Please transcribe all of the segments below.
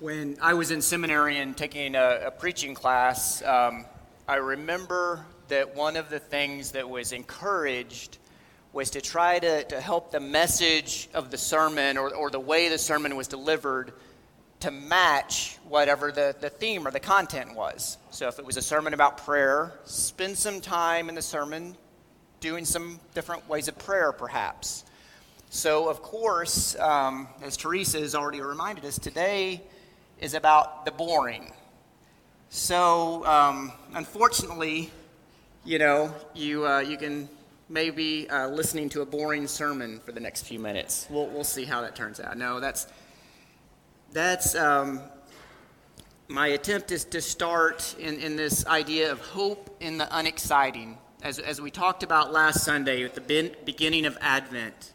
When I was in seminary and taking a, a preaching class, um, I remember that one of the things that was encouraged was to try to, to help the message of the sermon or, or the way the sermon was delivered to match whatever the, the theme or the content was. So if it was a sermon about prayer, spend some time in the sermon doing some different ways of prayer, perhaps. So, of course, um, as Teresa has already reminded us, today is about the boring. So, um, unfortunately, you know, you, uh, you can maybe uh, listening to a boring sermon for the next few minutes. We'll, we'll see how that turns out. No, that's, that's um, my attempt is to start in, in this idea of hope in the unexciting. As, as we talked about last Sunday at the beginning of Advent,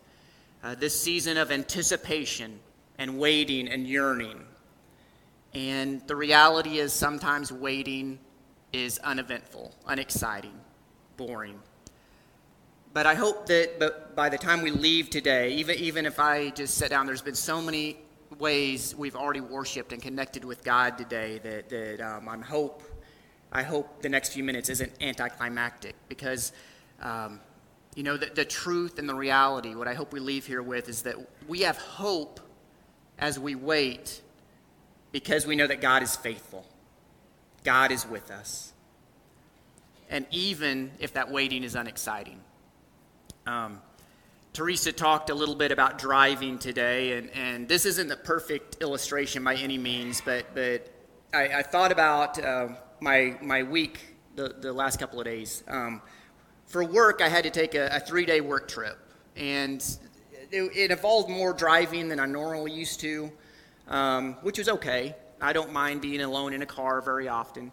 uh, this season of anticipation and waiting and yearning. And the reality is sometimes waiting is uneventful, unexciting, boring. But I hope that by the time we leave today, even, even if I just sit down, there's been so many ways we've already worshiped and connected with God today that, that um, I'm hope, I hope the next few minutes isn't anticlimactic because, um, you know, the, the truth and the reality, what I hope we leave here with is that we have hope as we wait because we know that God is faithful. God is with us. And even if that waiting is unexciting. Um, Teresa talked a little bit about driving today, and, and this isn't the perfect illustration by any means, but, but I, I thought about uh, my, my week the, the last couple of days. Um, for work, I had to take a, a three day work trip, and it, it, involved more driving than I normally used to um, which was okay. I don't mind being alone in a car very often.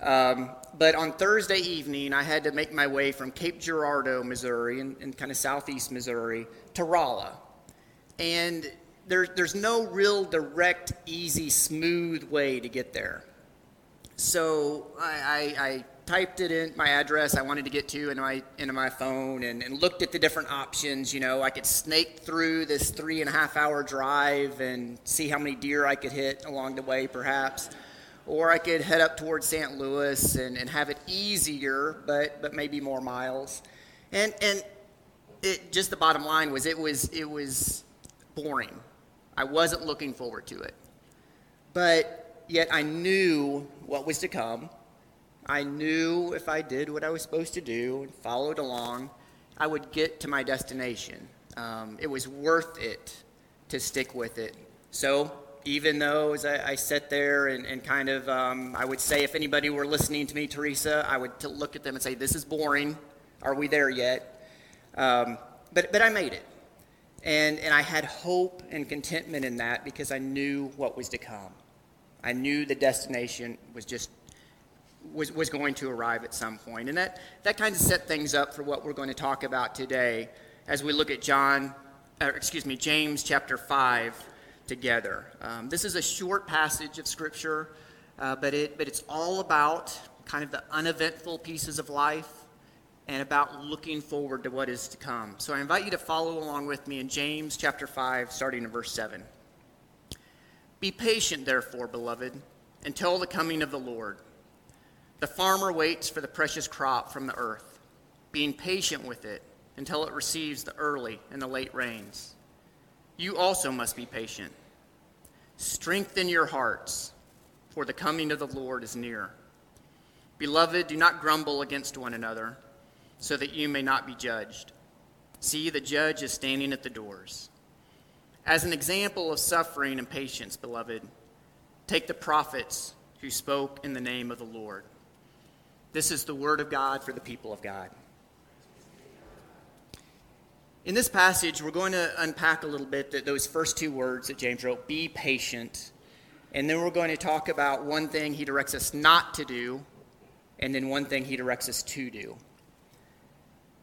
Um, but on Thursday evening, I had to make my way from Cape Girardeau, Missouri, and, in kind of southeast Missouri, to Rolla. And there, there's no real direct, easy, smooth way to get there. So I, I, I typed it in my address I wanted to get to into my into my phone and, and looked at the different options. You know, I could snake through this three and a half hour drive and see how many deer I could hit along the way, perhaps. Or I could head up towards St. Louis and, and have it easier, but but maybe more miles. And and it just the bottom line was it was it was boring. I wasn't looking forward to it. But yet I knew what was to come I knew if I did what I was supposed to do and followed along, I would get to my destination. Um, it was worth it to stick with it. So, even though as I, I sat there and, and kind of, um, I would say, if anybody were listening to me, Teresa, I would look at them and say, This is boring. Are we there yet? Um, but, but I made it. And, and I had hope and contentment in that because I knew what was to come. I knew the destination was just was, was going to arrive at some point. And that, that kind of set things up for what we're going to talk about today as we look at John, or excuse me, James chapter 5 together. Um, this is a short passage of Scripture, uh, but, it, but it's all about kind of the uneventful pieces of life and about looking forward to what is to come. So I invite you to follow along with me in James chapter 5, starting in verse 7. Be patient, therefore, beloved, until the coming of the Lord. The farmer waits for the precious crop from the earth, being patient with it until it receives the early and the late rains. You also must be patient. Strengthen your hearts, for the coming of the Lord is near. Beloved, do not grumble against one another, so that you may not be judged. See, the judge is standing at the doors. As an example of suffering and patience, beloved, take the prophets who spoke in the name of the Lord. This is the word of God for the people of God. In this passage, we're going to unpack a little bit that those first two words that James wrote be patient. And then we're going to talk about one thing he directs us not to do, and then one thing he directs us to do.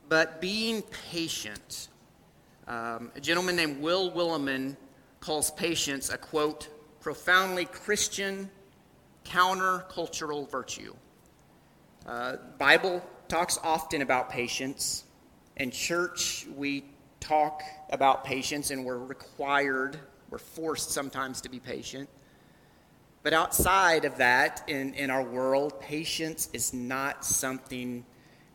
But being patient, um, a gentleman named Will Willimon calls patience a quote, profoundly Christian countercultural virtue. Uh, Bible talks often about patience. In church, we talk about patience and we're required, we're forced sometimes to be patient. but outside of that, in, in our world, patience is not something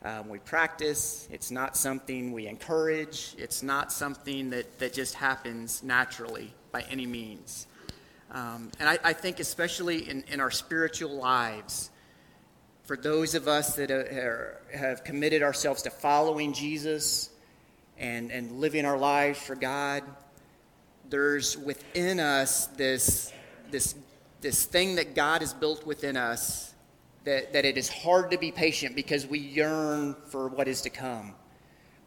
um, we practice, it's not something we encourage, it's not something that, that just happens naturally by any means. Um, and I, I, think, especially in, in our spiritual lives, for those of us that are, have committed ourselves to following Jesus and, and living our lives for God, there's within us this, this, this thing that God has built within us that, that it is hard to be patient because we yearn for what is to come.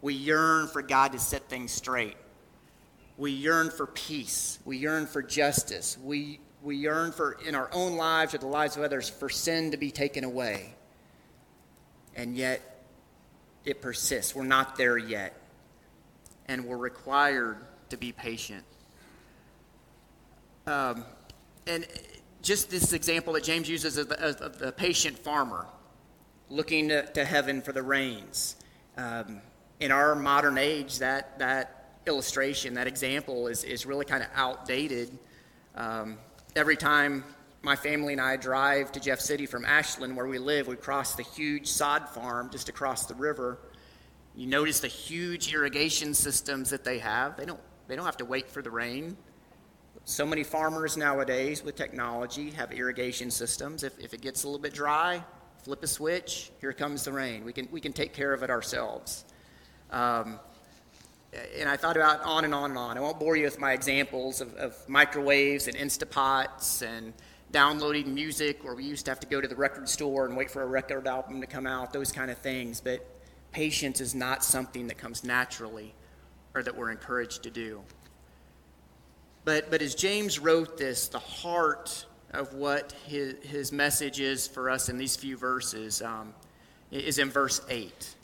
We yearn for God to set things straight. We yearn for peace. We yearn for justice. We, we yearn for, in our own lives or the lives of others, for sin to be taken away. And yet, it persists. We're not there yet. And we're required to be patient. Um, and just this example that James uses of the, of the patient farmer looking to, to, heaven for the rains. Um, in our modern age, that, that illustration, that example is, is really kind of outdated. Um, every time my family and I drive to Jeff City from Ashland, where we live, we cross the huge sod farm just across the river. You notice the huge irrigation systems that they have. They don't, they don't have to wait for the rain. So many farmers nowadays with technology have irrigation systems. If, if it gets a little bit dry, flip a switch, here comes the rain. We can, we can take care of it ourselves. Um, and I thought about on and on and on. I won't bore you with my examples of, of microwaves and Instapots and downloading music where we used to have to go to the record store and wait for a record album to come out, those kind of things. But patience is not something that comes naturally or that we're encouraged to do. But, but as James wrote this, the heart of what his, his message is for us in these few verses um, is in verse 8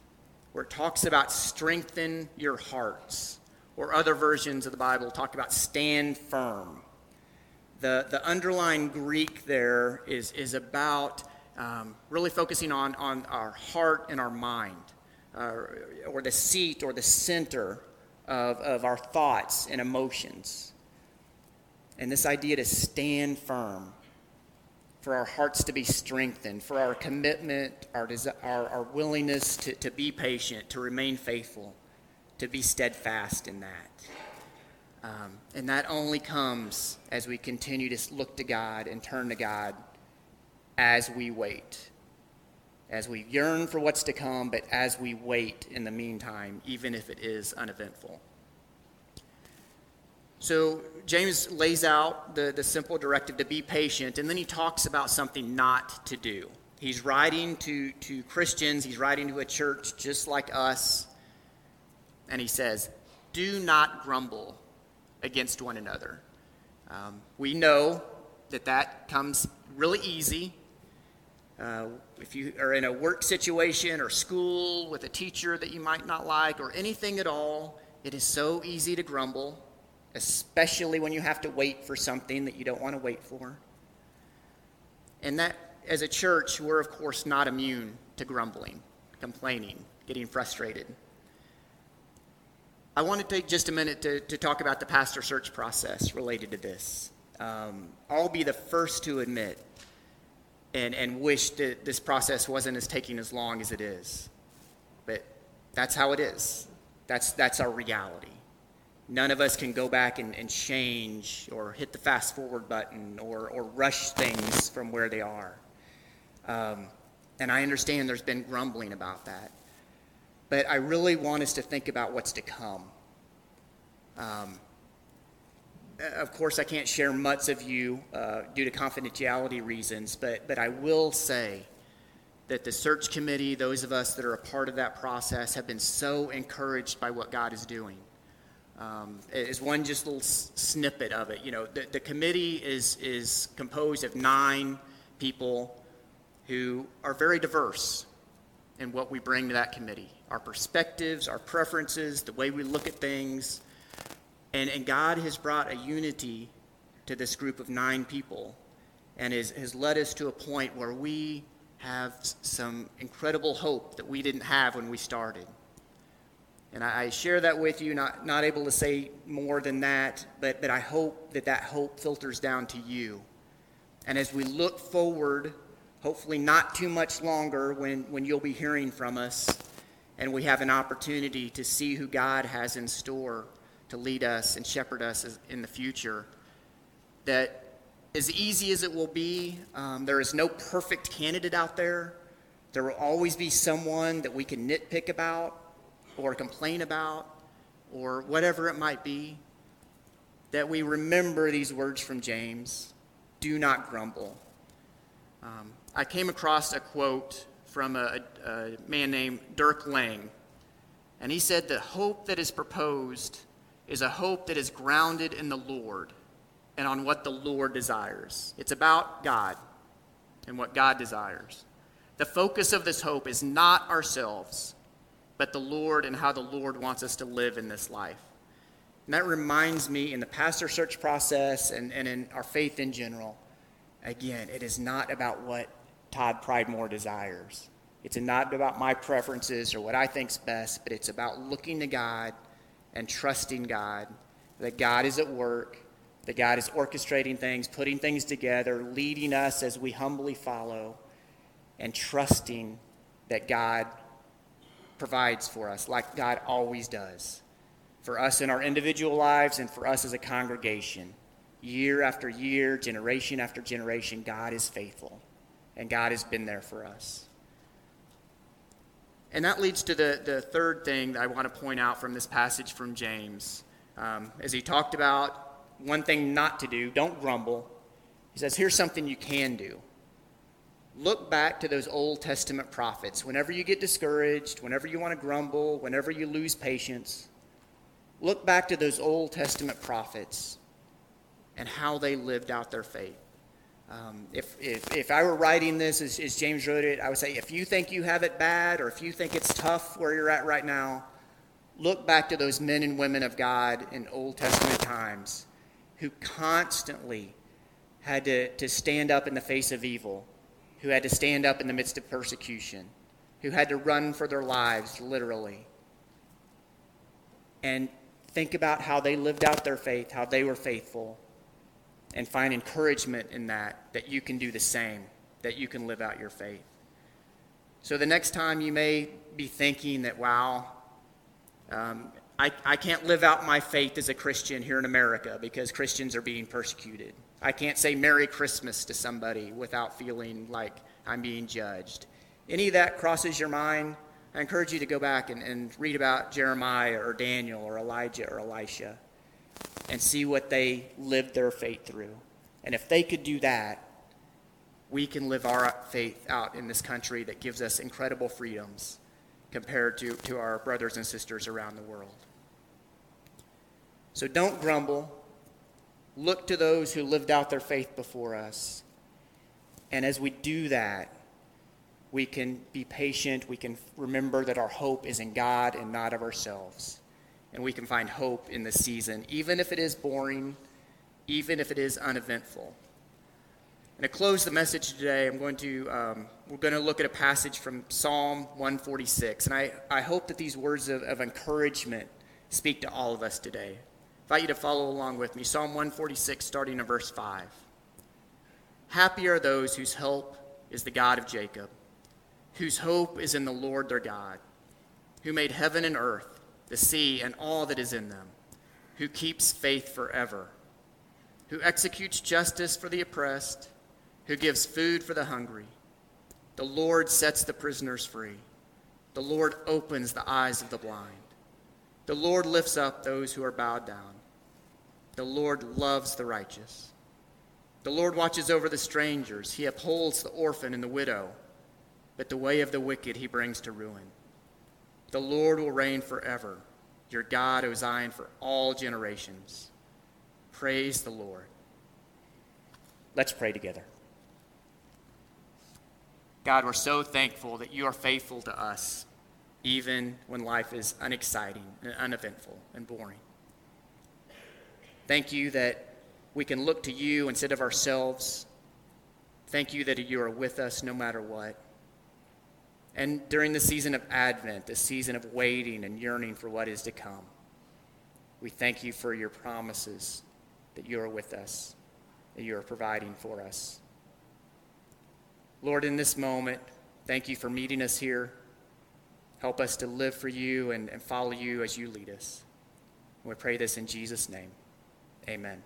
where it talks about strengthen your hearts, or other versions of the Bible talk about stand firm. The, the underlying Greek there is, is about um, really focusing on, on our heart and our mind, uh, or the seat or the center of, of our thoughts and emotions. And this idea to stand firm for our hearts to be strengthened, for our commitment, our, our, our willingness to, to be patient, to remain faithful, to be steadfast in that. Um, and that only comes as we continue to look to God and turn to God as we wait. As we yearn for what's to come, but as we wait in the meantime, even if it is uneventful. So James lays out the, the simple directive to be patient, and then he talks about something not to do. He's writing to, to Christians, he's writing to a church just like us, and he says, Do not grumble against one another. Um, we know that that comes really easy. Uh, if you are in a work situation or school with a teacher that you might not like or anything at all, it is so easy to grumble especially when you have to wait for something that you don't want to wait for. And that, as a church, we're of course not immune to grumbling, complaining, getting frustrated. I want to take just a minute to, to talk about the pastor search process related to this. Um, I'll be the first to admit and, and wish that this process wasn't as taking as long as it is. But that's how it is. That's, that's our reality. None of us can go back and, and change or hit the fast forward button or, or rush things from where they are. Um, and I understand there's been grumbling about that. But I really want us to think about what's to come. Um, of course, I can't share much of you uh, due to confidentiality reasons, but, but I will say that the search committee, those of us that are a part of that process, have been so encouraged by what God is doing um, is one just little snippet of it. You know, the, the committee is, is composed of nine people who are very diverse in what we bring to that committee our perspectives, our preferences, the way we look at things. And, and God has brought a unity to this group of nine people and has, has led us to a point where we have some incredible hope that we didn't have when we started. And I, I share that with you, not, not able to say more than that, but, but I hope that that hope filters down to you And as we look forward, hopefully not too much longer when, when you'll be hearing from us and we have an opportunity to see who God has in store to lead us and shepherd us in the future, that as easy as it will be, um, there is no perfect candidate out there. There will always be someone that we can nitpick about or complain about or whatever it might be. That we remember these words from James do not grumble. Um, I came across a quote from a, a man named Dirk Lang, and he said, The hope that is proposed is a hope that is grounded in the Lord and on what the Lord desires. It's about God and what God desires. The focus of this hope is not ourselves, but the Lord and how the Lord wants us to live in this life. And that reminds me in the pastor search process and, and in our faith in general, again, it is not about what Todd Pridemore desires. It's not about my preferences or what I think's best, but it's about looking to God and trusting God that God is at work, that God is orchestrating things, putting things together, leading us as we humbly follow, and trusting that God provides for us like God always does. For us in our individual lives and for us as a congregation. Year after year, generation after generation, God is faithful. And God has been there for us. And that leads to the, the third thing that I want to point out from this passage from James. Um, as he talked about one thing not to do, don't grumble. He says, here's something you can do. Look back to those Old Testament prophets. Whenever you get discouraged, whenever you want to grumble, whenever you lose patience, look back to those Old Testament prophets and how they lived out their faith. Um, if, if, if I were writing this as, as James wrote it, I would say if you think you have it bad or if you think it's tough where you're at right now, look back to those men and women of God in Old Testament times who constantly had to, to stand up in the face of evil, who had to stand up in the midst of persecution, who had to run for their lives, literally. And think about how they lived out their faith, how they were faithful and find encouragement in that, that you can do the same, that you can live out your faith. So the next time you may be thinking that, wow, um, I, I can't live out my faith as a Christian here in America because Christians are being persecuted. I can't say Merry Christmas to somebody without feeling like I'm being judged. Any of that crosses your mind, I encourage you to go back and, and read about Jeremiah or Daniel or Elijah or Elisha and see what they lived their faith through. And if they could do that, we can live our faith out in this country that gives us incredible freedoms compared to, to our brothers and sisters around the world. So don't grumble. Look to those who lived out their faith before us. And as we do that, we can be patient. We can remember that our hope is in God and not of ourselves and we can find hope in this season, even if it is boring, even if it is uneventful. And to close the message today, I'm going to um, we're going to look at a passage from Psalm 146, and I, I hope that these words of, of encouragement speak to all of us today. Invite you to follow along with me. Psalm 146, starting in verse 5. Happy are those whose help is the God of Jacob, whose hope is in the Lord their God, who made heaven and earth the sea, and all that is in them, who keeps faith forever, who executes justice for the oppressed, who gives food for the hungry. The Lord sets the prisoners free. The Lord opens the eyes of the blind. The Lord lifts up those who are bowed down. The Lord loves the righteous. The Lord watches over the strangers. He upholds the orphan and the widow, but the way of the wicked he brings to ruin. The Lord will reign forever. Your God, O Zion, for all generations. Praise the Lord. Let's pray together. God, we're so thankful that you are faithful to us, even when life is unexciting and uneventful and boring. Thank you that we can look to you instead of ourselves. Thank you that you are with us no matter what. And during the season of Advent, the season of waiting and yearning for what is to come, we thank you for your promises that you are with us, that you are providing for us. Lord, in this moment, thank you for meeting us here. Help us to live for you and, and follow you as you lead us. We pray this in Jesus' name. Amen.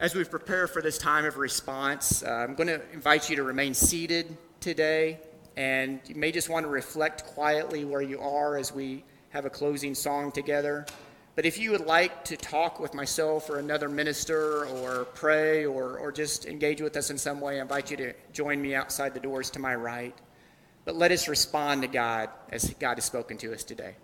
As we prepare for this time of response, uh, I'm going to invite you to remain seated today, and you may just want to reflect quietly where you are as we have a closing song together. But if you would like to talk with myself or another minister or pray or, or just engage with us in some way, I invite you to join me outside the doors to my right. But let us respond to God as God has spoken to us today.